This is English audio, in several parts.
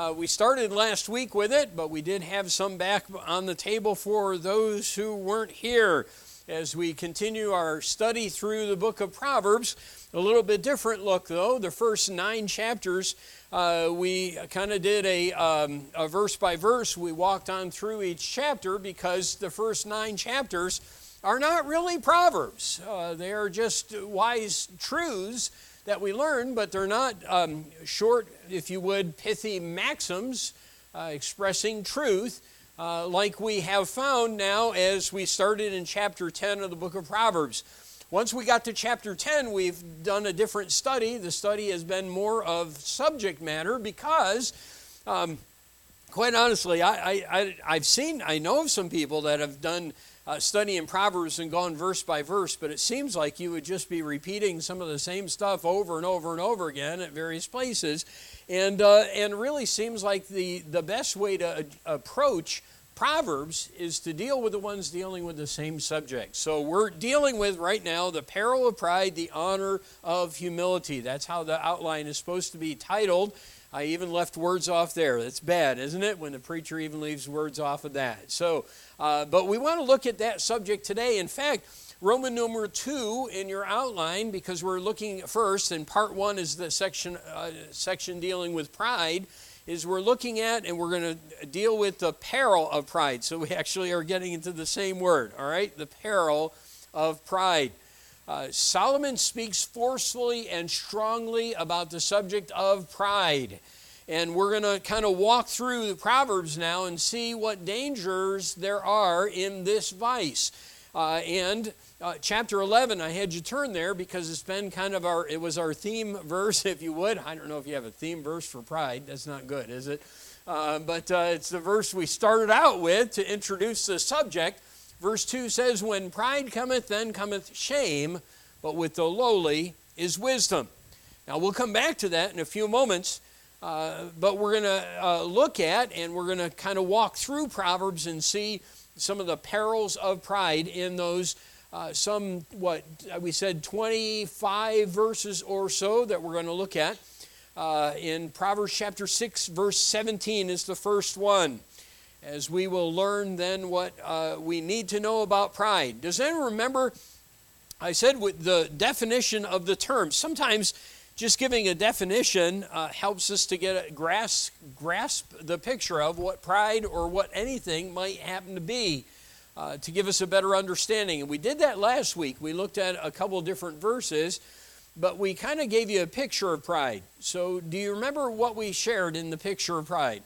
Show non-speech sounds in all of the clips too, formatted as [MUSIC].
Uh, we started last week with it, but we did have some back on the table for those who weren't here as we continue our study through the book of Proverbs. A little bit different look, though. The first nine chapters, uh, we kind of did a, um, a verse by verse. We walked on through each chapter because the first nine chapters are not really Proverbs. Uh, they are just wise truths that we learn, but they're not um, short, if you would, pithy maxims uh, expressing truth uh, like we have found now as we started in chapter 10 of the book of Proverbs. Once we got to chapter 10, we've done a different study. The study has been more of subject matter because, um, quite honestly, I, I, I, have seen, I know of some people that have done uh, studying Proverbs and gone verse by verse, but it seems like you would just be repeating some of the same stuff over and over and over again at various places. And, uh, and really seems like the, the best way to approach Proverbs is to deal with the ones dealing with the same subject. So we're dealing with right now the peril of pride, the honor of humility. That's how the outline is supposed to be titled. I even left words off there. That's bad, isn't it? When the preacher even leaves words off of that. So, uh, but we want to look at that subject today. In fact, Roman number two in your outline, because we're looking first, and part one is the section uh, section dealing with pride is we're looking at and we're going to deal with the peril of pride. So we actually are getting into the same word, all right? The peril of pride. Uh, Solomon speaks forcefully and strongly about the subject of pride. And we're going to kind of walk through the Proverbs now and see what dangers there are in this vice. Uh, and uh, chapter 11, I had you turn there because it's been kind of our, it was our theme [LAUGHS] verse, if you would. I don't know if you have a theme verse for pride. That's not good, is it? Uh, but uh, it's the verse we started out with to introduce the subject. Verse 2 says, When pride cometh, then cometh shame, but with the lowly is wisdom. Now, we'll come back to that in a few moments. Uh, but we're going to uh, look at and we're going to kind of walk through Proverbs and see some of the perils of pride in those uh, some, what, we said 25 verses or so that we're going to look at. Uh, in Proverbs chapter 6, verse 17 is the first one. As we will learn then what uh, we need to know about pride. Does anyone remember? I said with the definition of the term. Sometimes just giving a definition uh, helps us to get a grasp, grasp the picture of what pride or what anything might happen to be uh, to give us a better understanding. And we did that last week. We looked at a couple different verses, but we kind of gave you a picture of pride. So, do you remember what we shared in the picture of pride?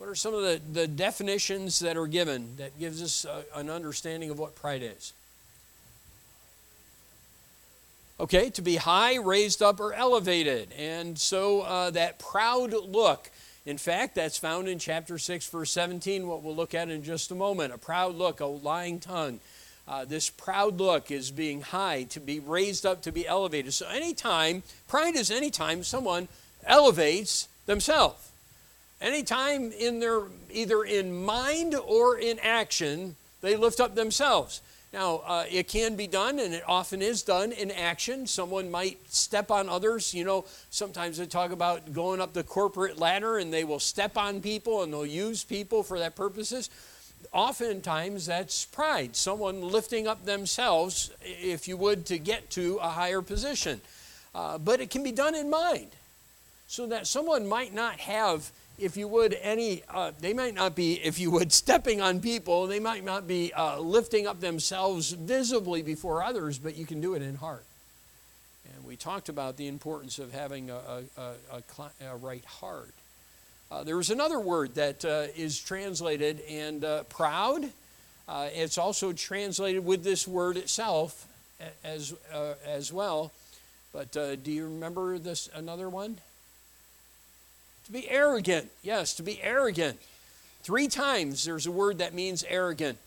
What are some of the, the definitions that are given that gives us a, an understanding of what pride is? Okay, to be high, raised up, or elevated. And so uh, that proud look in fact, that's found in chapter 6, verse 17, what we'll look at in just a moment. A proud look, a lying tongue. Uh, this proud look is being high, to be raised up, to be elevated. So, anytime, pride is anytime someone elevates themselves. Anytime in their, either in mind or in action, they lift up themselves. Now, uh, it can be done, and it often is done in action. Someone might step on others. You know, sometimes they talk about going up the corporate ladder and they will step on people and they'll use people for that purposes. Oftentimes, that's pride, someone lifting up themselves, if you would, to get to a higher position. Uh, but it can be done in mind, so that someone might not have if you would, any, uh, they might not be, if you would, [LAUGHS] stepping on people. They might not be uh, lifting up themselves visibly before others, but you can do it in heart. And we talked about the importance of having a, a, a, a right heart. Uh, there is another word that uh, is translated, and uh, proud. Uh, it's also translated with this word itself as, as well. But do you remember this another one? To be arrogant. Yes, to be arrogant. Three times there's a word that means arrogant.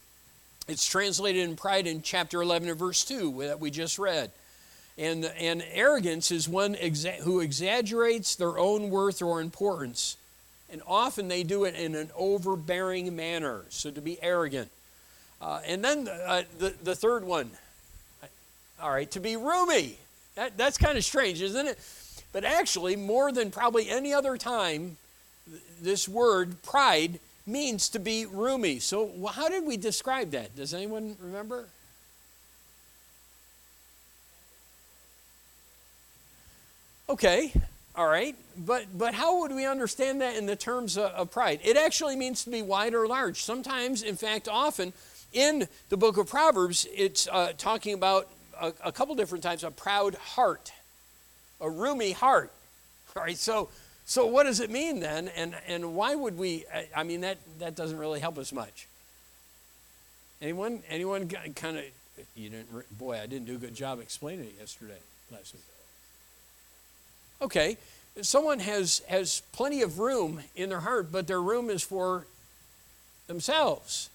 It's translated in pride in chapter 11 and verse 2 that we just read. And, and arrogance is one exa- who exaggerates their own worth or importance. And often they do it in an overbearing manner. So to be arrogant. Uh, and then uh, the, the third one. All right, to be roomy. That, that's kind of strange, isn't it? But actually, more than probably any other time, this word, pride, means to be roomy. So, how did we describe that? Does anyone remember? Okay, all right, but but how would we understand that in the terms of, of, pride? It actually means to be wide or large. Sometimes, in fact, often in the book of Proverbs, it's uh, talking about a, a couple different types: a proud heart, a roomy heart. All right, so so what does it mean then, and and why would we? I mean that that doesn't really help us much. Anyone anyone kind of you didn't boy I didn't do a good job explaining it yesterday last week. Okay, someone has, has plenty of room in their heart, but their room is for themselves.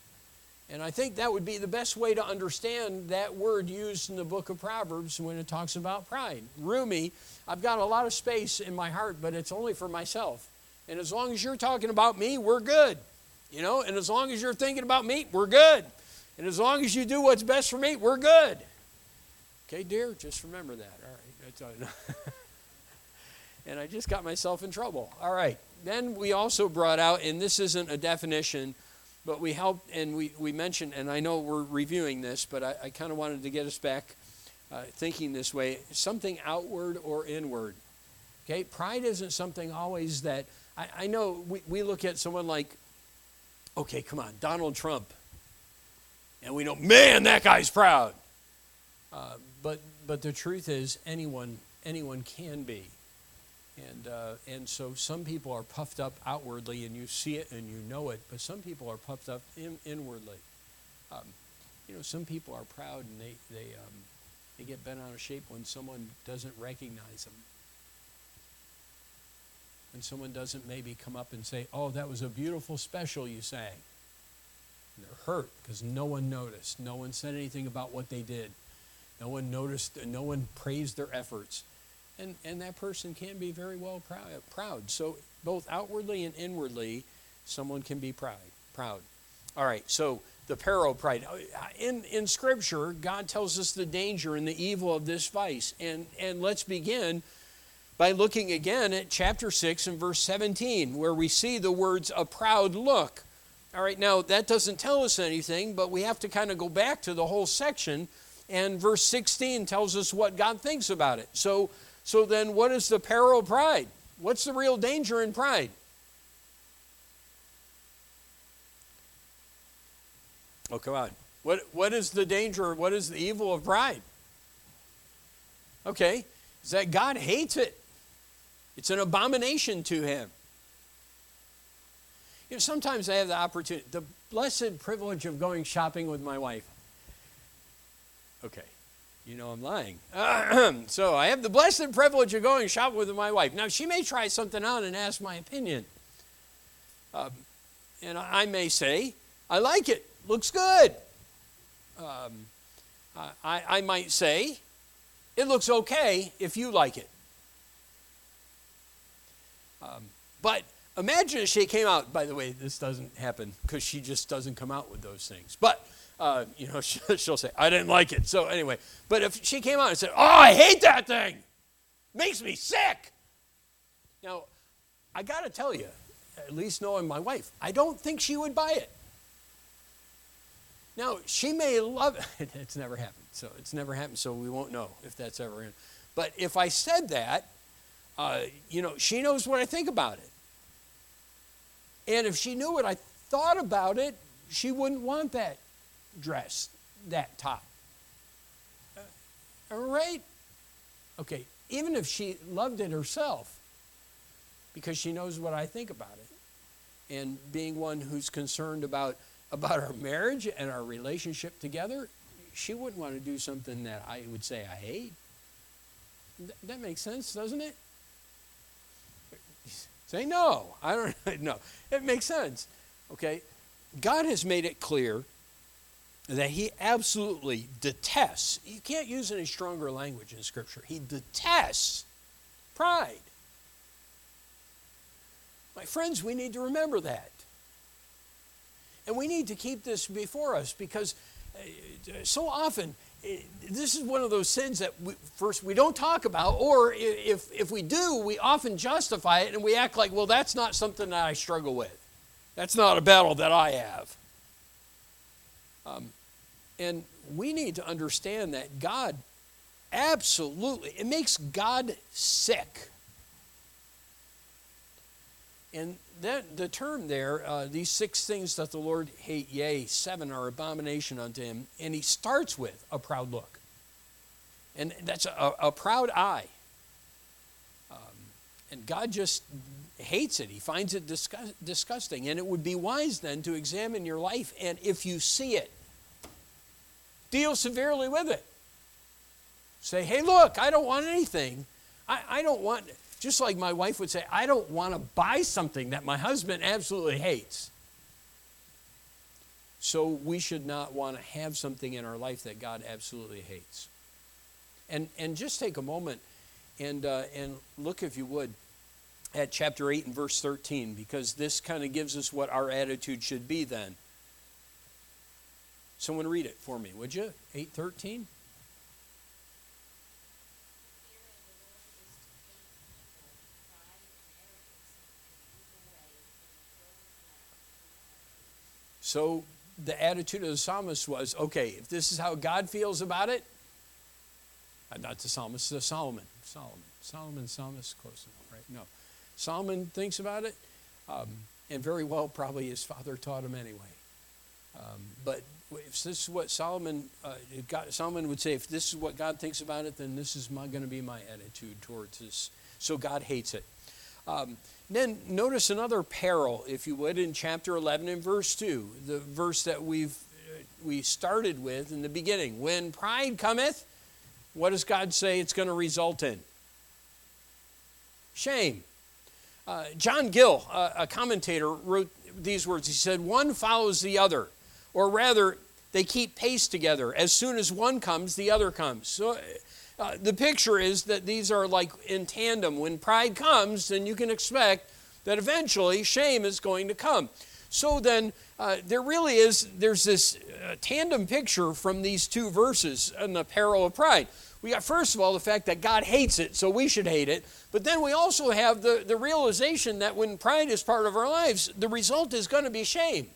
And I think that would be the best way to understand that word used in the book of Proverbs when it talks about pride. Roomy, I've got a lot of space in my heart, but it's only for myself. And as long as you're talking about me, we're good. You know, and as long as you're thinking about me, we're good. And as long as you do what's best for me, we're good. Okay, dear, just remember that. All right, [LAUGHS] and I just got myself in trouble. All right. Then we also brought out, and this isn't a definition, but we helped and we, we mentioned, and I know we're reviewing this, but I, I kind of wanted to get us back uh, thinking this way something outward or inward. Okay? Pride isn't something always that, I, I know we, we look at someone like, okay, come on, Donald Trump. And we know, man, that guy's proud. Uh, but, but the truth is, anyone, anyone can be. And, uh, and so some people are puffed up outwardly and you see it and you know it, but some people are puffed up in, inwardly. Um, you know, some people are proud and they, they, um, they get bent out of shape when someone doesn't recognize them. When someone doesn't maybe come up and say, oh, that was a beautiful special you sang. And they're hurt because no one noticed. No one said anything about what they did. No one noticed, no one praised their efforts and, and that person can be very well proud, proud. So both outwardly and inwardly, someone can be proud. Proud. All right. So the paro pride in in Scripture, God tells us the danger and the evil of this vice, and and let's begin by looking again at chapter six and verse seventeen, where we see the words "a proud look." All right. Now that doesn't tell us anything, but we have to kind of go back to the whole section, and verse sixteen tells us what God thinks about it. So so then, what is the peril of pride? What's the real danger in pride? Oh, come on. What, what is the danger? What is the evil of pride? Okay, is that God hates it. It's an abomination to him. You know, sometimes I have the opportunity, the blessed privilege of going shopping with my wife. Okay, you know I'm lying. [CLEARS THROAT] so I have the blessed privilege of going shopping with my wife. Now, she may try something out and ask my opinion. Um, and I may say, I like it, looks good. Um, I, I might say, it looks okay if you like it. Um, but imagine if she came out, by the way, this doesn't happen because she just doesn't come out with those things. But uh, you know, [LAUGHS] she'll say, I didn't like it. So anyway, but if she came out and said, Oh, I hate that thing, makes me sick. Now, I got to tell you, at least knowing my wife, I don't think she would buy it. Now, she may love it. [LAUGHS] It's never happened. So it's never happened, so we won't know if that's ever in. But if I said that, uh, you know, she knows what I think about it. And if she knew what I thought about it, she wouldn't want that dress, that top. Uh? Okay, even if she loved it herself, because she knows what I think about it, and being one who's concerned about, about our marriage and our relationship together, she wouldn't want to do something that I would say I hate. Th- that makes sense, doesn't it? Say no. I don't [LAUGHS] know. It makes sense. Okay? God has made it clear that he absolutely detests, you can't use any stronger language in Scripture. He detests pride. My friends, we need to remember that. And we need to keep this before us because uh, so often this is one of those sins that we, first we don't talk about, or if, if we do, we often justify it and we act like, well, that's not something that I struggle with. That's not a battle that I have. Um, and we need to understand that God absolutely, it makes God sick. And that, the term there, uh, these six things that the Lord hate, yea, seven are abomination unto him. And he starts with a proud look. And that's a, a proud eye. Um, and God just hates it. He finds it disgust, disgusting. And it would be wise then to examine your life. And if you see it, deal severely with it. Say, hey, look, I don't want anything. I, I don't want, just like my wife would say, I don't want to buy something that my husband absolutely hates. So we should not want to have something in our life that God absolutely hates. And, and just take a moment and, uh, and look, if you would, at chapter 8 and verse 13, because this kind of gives us what our attitude should be then. Someone read it for me, would you? 813? So the attitude of the psalmist was okay, if this is how God feels about it, uh, not the psalmist, the Solomon. Solomon. Solomon, psalmist, close enough, right? No. Solomon thinks about it, um, and very well, probably his father taught him anyway. Um, but if this is what Solomon, uh, God, Solomon would say, if this is what God thinks about it, then this is going to be my attitude towards this. So God hates it. Um, then notice another peril, if you would, in chapter 11 and verse 2, the verse that we've uh, we started with in the beginning. When pride cometh, what does God say it's going to result in? Shame. Uh, John Gill, a commentator, wrote these words. He said, One follows the other, or rather, they keep pace together. As soon as one comes, the other comes. So uh, the picture is that these are like in tandem. When pride comes, then you can expect that eventually shame is going to come. So then, uh, there really is, there's this uh, tandem picture from these two verses in the peril of pride. We got, first of all, the fact that God hates it, so we should hate it. But then we also have the, the realization that when pride is part of our lives, the result is going to be shame.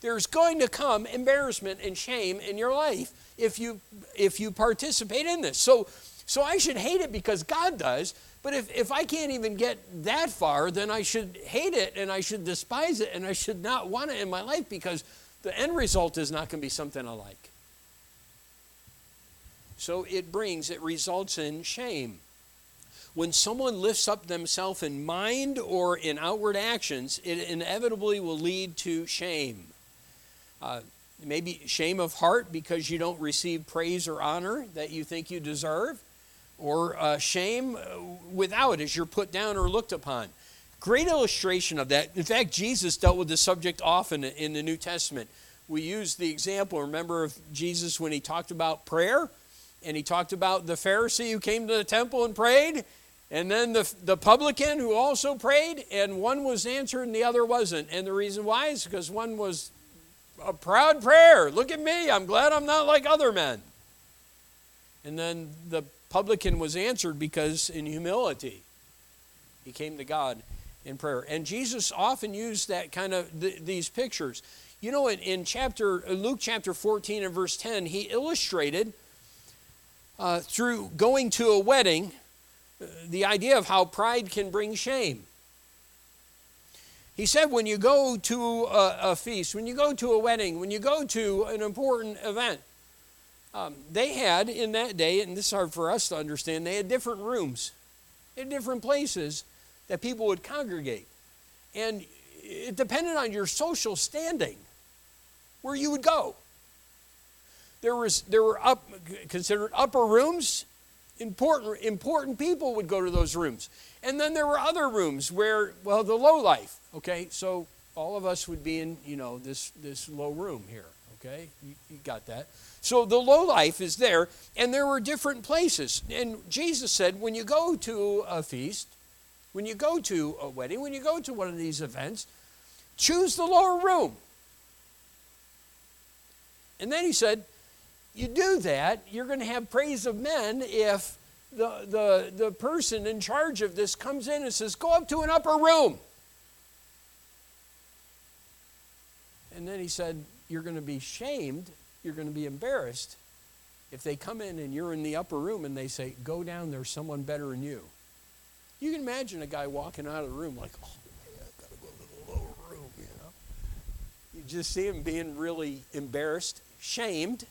There's going to come embarrassment and shame in your life if you if you participate in this. So so I should hate it because God does. But if, if I can't even get that far, then I should hate it and I should despise it and I should not want it in my life because the end result is not going to be something I like. So it brings, it results in shame. When someone lifts up themselves in mind or in outward actions, it inevitably will lead to shame. Uh, maybe shame of heart because you don't receive praise or honor that you think you deserve or uh, shame uh, without as you're put down or looked upon. Great illustration of that. In fact, Jesus dealt with this subject often in the New Testament. We use the example, remember, of Jesus when he talked about prayer and he talked about the Pharisee who came to the temple and prayed, and then the, the publican who also prayed, and one was answered and the other wasn't. And the reason why is because one was a proud prayer. Look at me, I'm glad I'm not like other men. And then the publican was answered because in humility he came to God in prayer. And Jesus often used that kind of th- these pictures. You know, in, in chapter Luke chapter 14 and verse 10, he illustrated uh, through going to a wedding uh, the idea of how pride can bring shame. He said, when you go to a, a feast, when you go to a wedding, when you go to an important event, um, they had in that day, and this is hard for us to understand, they had different rooms, in different places that people would congregate. And it depended on your social standing where you would go. There, was, there were up, considered upper rooms. Important, important people would go to those rooms. And then there were other rooms where, well, the low life, okay? So all of us would be in, you know, this, this low room here, okay? You, you got that. So the low life is there, and there were different places. And Jesus said, when you go to a feast, when you go to a wedding, when you go to one of these events, choose the lower room. And then he said, you do that, you're going to have praise of men if the, the, the person in charge of this comes in and says, Go up to an upper room. And then he said, You're going to be shamed, you're going to be embarrassed if they come in and you're in the upper room and they say, Go down, there's someone better than you. You can imagine a guy walking out of the room like, Oh, I've got to go to the lower room, you know. You just see him being really embarrassed, shamed,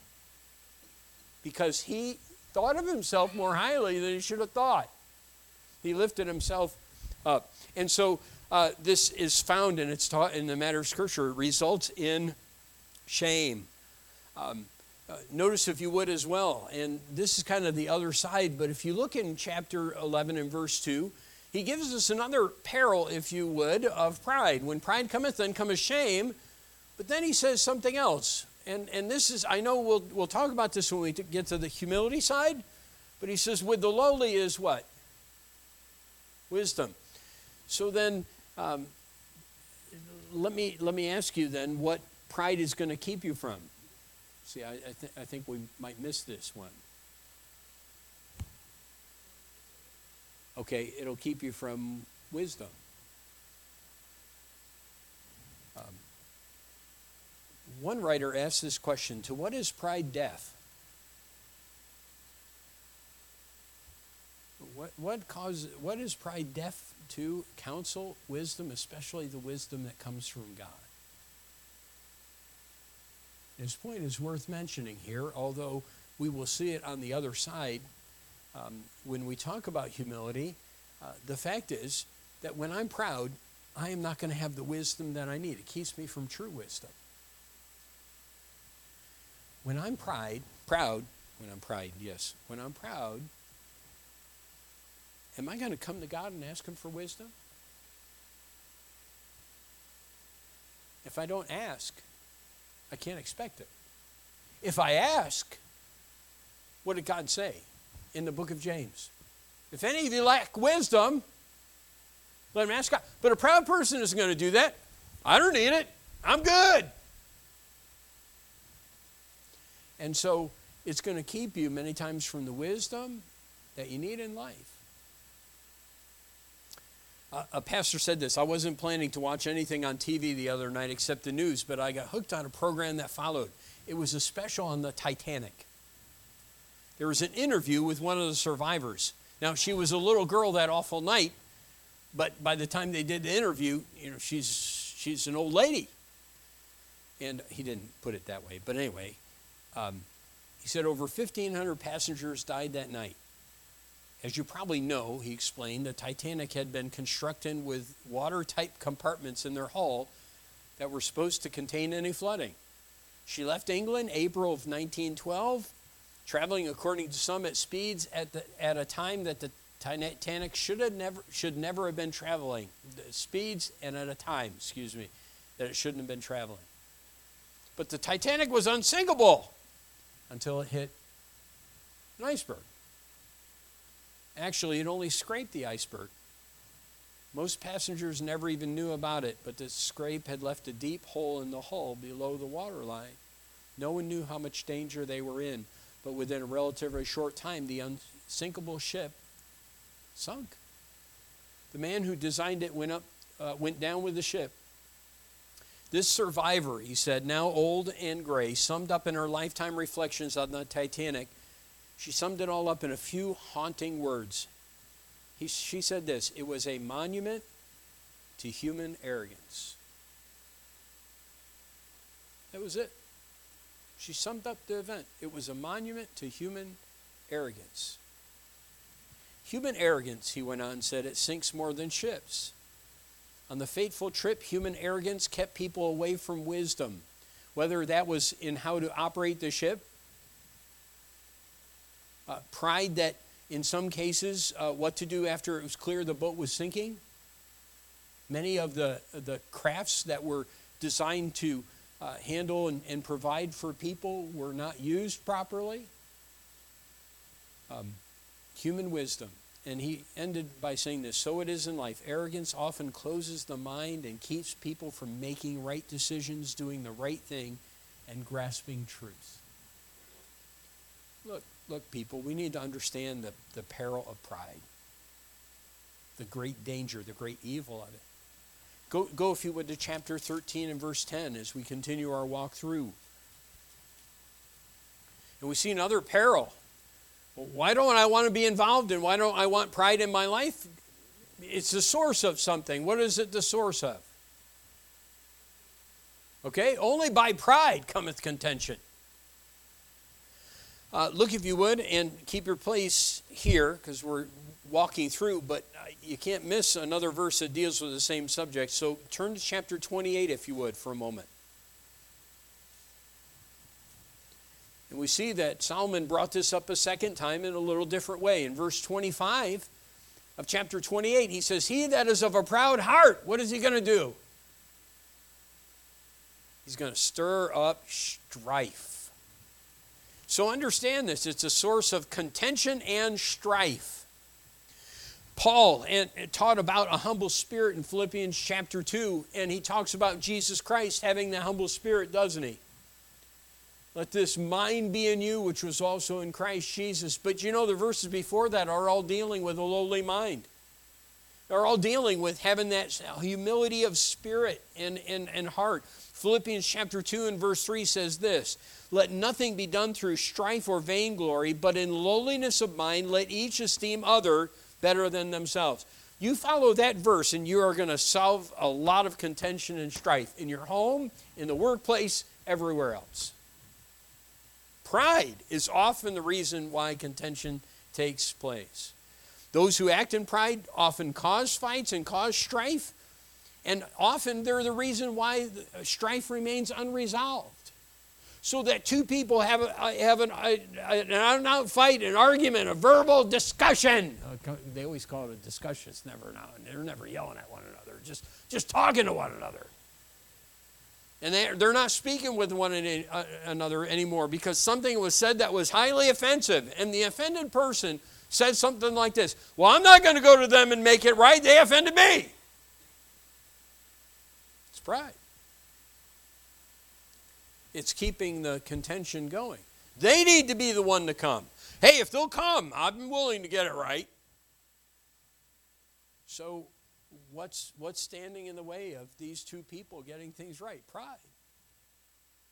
because he thought of himself more highly than he should have thought. He lifted himself up. And so uh, this is found and it's taught in the matter of Scripture. It results in shame. Um, uh, notice, if you would, as well, and this is kind of the other side, but if you look in chapter 11 and verse 2, he gives us another peril, if you would, of pride. When pride cometh, then cometh shame. But then he says something else. And, and this is, I know we'll, we'll talk about this when we get to the humility side, but he says, with the lowly is what? Wisdom. So then, um, let, me, let me ask you then what pride is going to keep you from. See, I, I, th- I think we might miss this one. Okay, it'll keep you from wisdom. Um, one writer asks this question To what is pride death? What, what, causes, what is pride deaf to? Counsel, wisdom, especially the wisdom that comes from God. His point is worth mentioning here, although we will see it on the other side. Um, when we talk about humility, uh, the fact is that when I'm proud, I am not going to have the wisdom that I need. It keeps me from true wisdom. When I'm pride, proud, when I'm pride, yes, when I'm proud, am I going to come to God and ask Him for wisdom? If I don't ask, I can't expect it. If I ask, what did God say in the book of James? If any of you lack wisdom, let him ask God. But a proud person isn't going to do that. I don't need it. I'm good. And so it's going to keep you many times from the wisdom that you need in life. A pastor said this I wasn't planning to watch anything on TV the other night except the news, but I got hooked on a program that followed. It was a special on the Titanic. There was an interview with one of the survivors. Now, she was a little girl that awful night, but by the time they did the interview, you know, she's, she's an old lady. And he didn't put it that way, but anyway, um, he said over 1,500 passengers died that night. As you probably know, he explained, the Titanic had been constructed with watertight compartments in their hull that were supposed to contain any flooding. She left England April of 1912, traveling according to some at speeds at, the, at a time that the Titanic should have never should never have been traveling. Speeds and at a time, excuse me, that it shouldn't have been traveling. But the Titanic was unsinkable until it hit an iceberg. Actually, it only scraped the iceberg. Most passengers never even knew about it, but the scrape had left a deep hole in the hull below the waterline. No one knew how much danger they were in, but within a relatively short time, the unsinkable ship sunk. The man who designed it went, up, uh, went down with the ship. This survivor, he said, now old and gray, summed up in her lifetime reflections on the Titanic she summed it all up in a few haunting words. He, she said this it was a monument to human arrogance. That was it. She summed up the event. It was a monument to human arrogance. Human arrogance, he went on said, it sinks more than ships. On the fateful trip, human arrogance kept people away from wisdom, whether that was in how to operate the ship uh, pride that in some cases uh, what to do after it was clear the boat was sinking. Many of the, the crafts that were designed to uh, handle and, and, provide for people were not used properly. Um, human wisdom. And he ended by saying this So it is in life. Arrogance often closes the mind and keeps people from making right decisions, doing the right thing, and grasping truth. Look, look, people, we need to understand the, the peril of pride, the great danger, the great evil of it. Go, go, if you would, to chapter 13 and verse 10 as we continue our walk through. And we see another peril. Why don't I want to be involved in? Why don't I want pride in my life? It's the source of something. What is it the source of? Okay? Only by pride cometh contention. Uh, look, if you would, and keep your place here because we're walking through, but uh, you can't miss another verse that deals with the same subject. So turn to chapter 28, if you would, for a moment. And we see that Solomon brought this up a second time in a little different way. In verse 25 of chapter 28, he says, He that is of a proud heart, what is he going to do? He's going to stir up strife. So understand this it's a source of contention and strife. Paul taught about a humble spirit in Philippians chapter 2, and he talks about Jesus Christ having the humble spirit, doesn't he? Let this mind be in you, which was also in Christ Jesus. But you know, the verses before that are all dealing with a lowly mind. They're all dealing with having that humility of spirit and, and, and heart. Philippians chapter 2 and verse 3 says this Let nothing be done through strife or vainglory, but in lowliness of mind let each esteem other better than themselves. You follow that verse, and you are going to solve a lot of contention and strife in your home, in the workplace, everywhere else. Pride is often the reason why contention takes place. Those who act in pride often cause fights and cause strife, and often they're the reason why strife remains unresolved. So that two people have, a, have an, a, an out and out fight, an argument, a verbal discussion. Uh, they always call it a discussion. It's never now. They're never yelling at one another, just, just talking to one another. And they're, they're not speaking with one uh, another anymore because something was said that was highly offensive. And the offended person said something like this Well, I'm not going to go to them and make it right. They offended me. Pride, it's keeping the contention going. They need to be the one to come. Hey, if they'll come, I'm willing to get it right. So what's, what's standing in the way of these two people getting things right? Pride.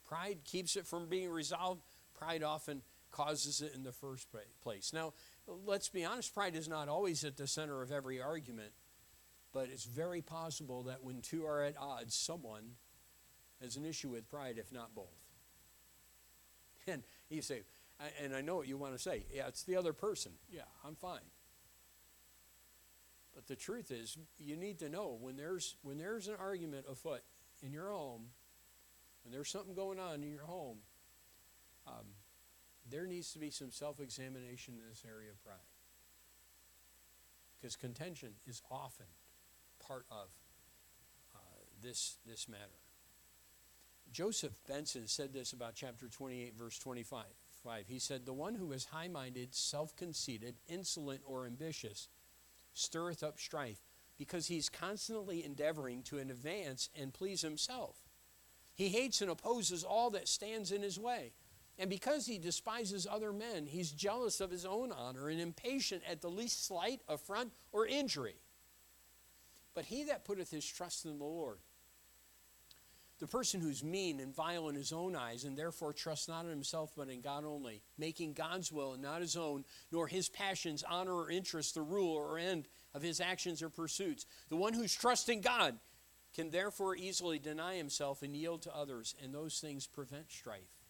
Pride keeps it from being resolved. Pride often causes it in the first place. Now, let's be honest, pride is not always at the center of every argument, but it's very possible that when two are at odds, someone has an issue with pride, if not both. [LAUGHS] And you say, and I know what you want to say, yeah, it's the other person. Yeah, I'm fine. But the truth is, you need to know when there's when there's an argument afoot in your home, when there's something going on in your home, um, there needs to be some self-examination in this area of pride. Because contention is often part of uh, this this matter. Joseph Benson said this about chapter 28, verse 25. He said, The one who is high minded, self conceited, insolent, or ambitious stirreth up strife, because he's constantly endeavoring to advance and please himself. He hates and opposes all that stands in his way. And because he despises other men, he's jealous of his own honor and impatient at the least slight, affront, or injury. But he that putteth his trust in the Lord, the person who's mean and vile in his own eyes, and therefore trusts not in himself but in God only, making God's will and not his own, nor his passions, honor, or interest, the rule or end of his actions or pursuits. The one who's trusting God can therefore easily deny himself and yield to others, and those things prevent strife.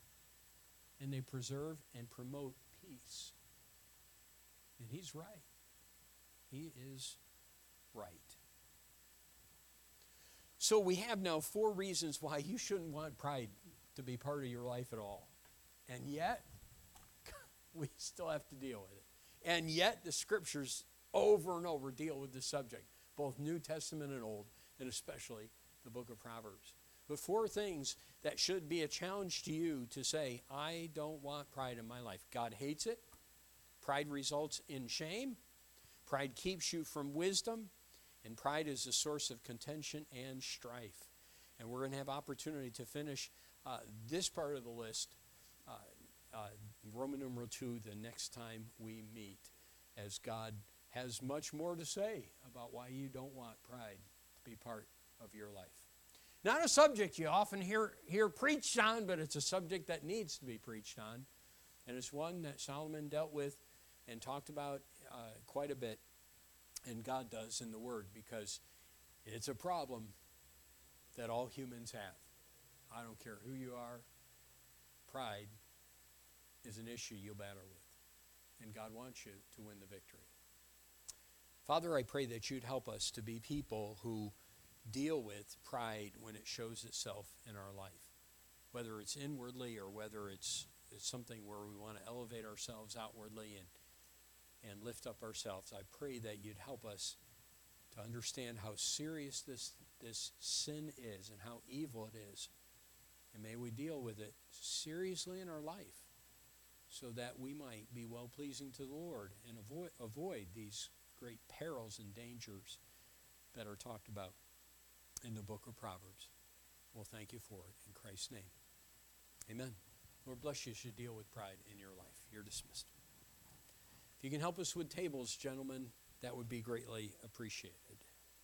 And they preserve and promote peace. And he's right. He is right. So we have now four reasons why you shouldn't want pride to be part of your life at all. And yet, [LAUGHS] we still have to deal with it. And yet, the scriptures over and over deal with this subject, both New Testament and Old, and especially the book of Proverbs. But four things that should be a challenge to you to say, I don't want pride in my life. God hates it. Pride results in shame. Pride keeps you from wisdom. And pride is a source of contention and strife. And we're going to have opportunity to finish uh, this part of the list uh, uh, Roman numeral 2 the next time we meet, as God has much more to say about why you don't want pride to be part of your life. Not a subject you often hear, hear preached on, but it's a subject that needs to be preached on. And it's one that Solomon dealt with and talked about uh, quite a bit, and God does in the Word, because it's a problem that all humans have. I don't care who you are, pride is an issue you'll battle with. And God wants you to win the victory. Father, I pray that you'd help us to be people who deal with pride when it shows itself in our life, whether it's inwardly or whether it's, it's something where we want to elevate ourselves outwardly and, and lift up ourselves. I pray that you'd help us to understand how serious this, this sin is and how evil it is. And may we deal with it seriously in our life so that we might be well pleasing to the Lord and avoid, avoid these great perils and dangers that are talked about in the book of Proverbs. Well, thank you for it in Christ's name. Amen. Lord bless you as you deal with pride in your life. You're dismissed. You can help us with tables, gentlemen, that would be greatly appreciated.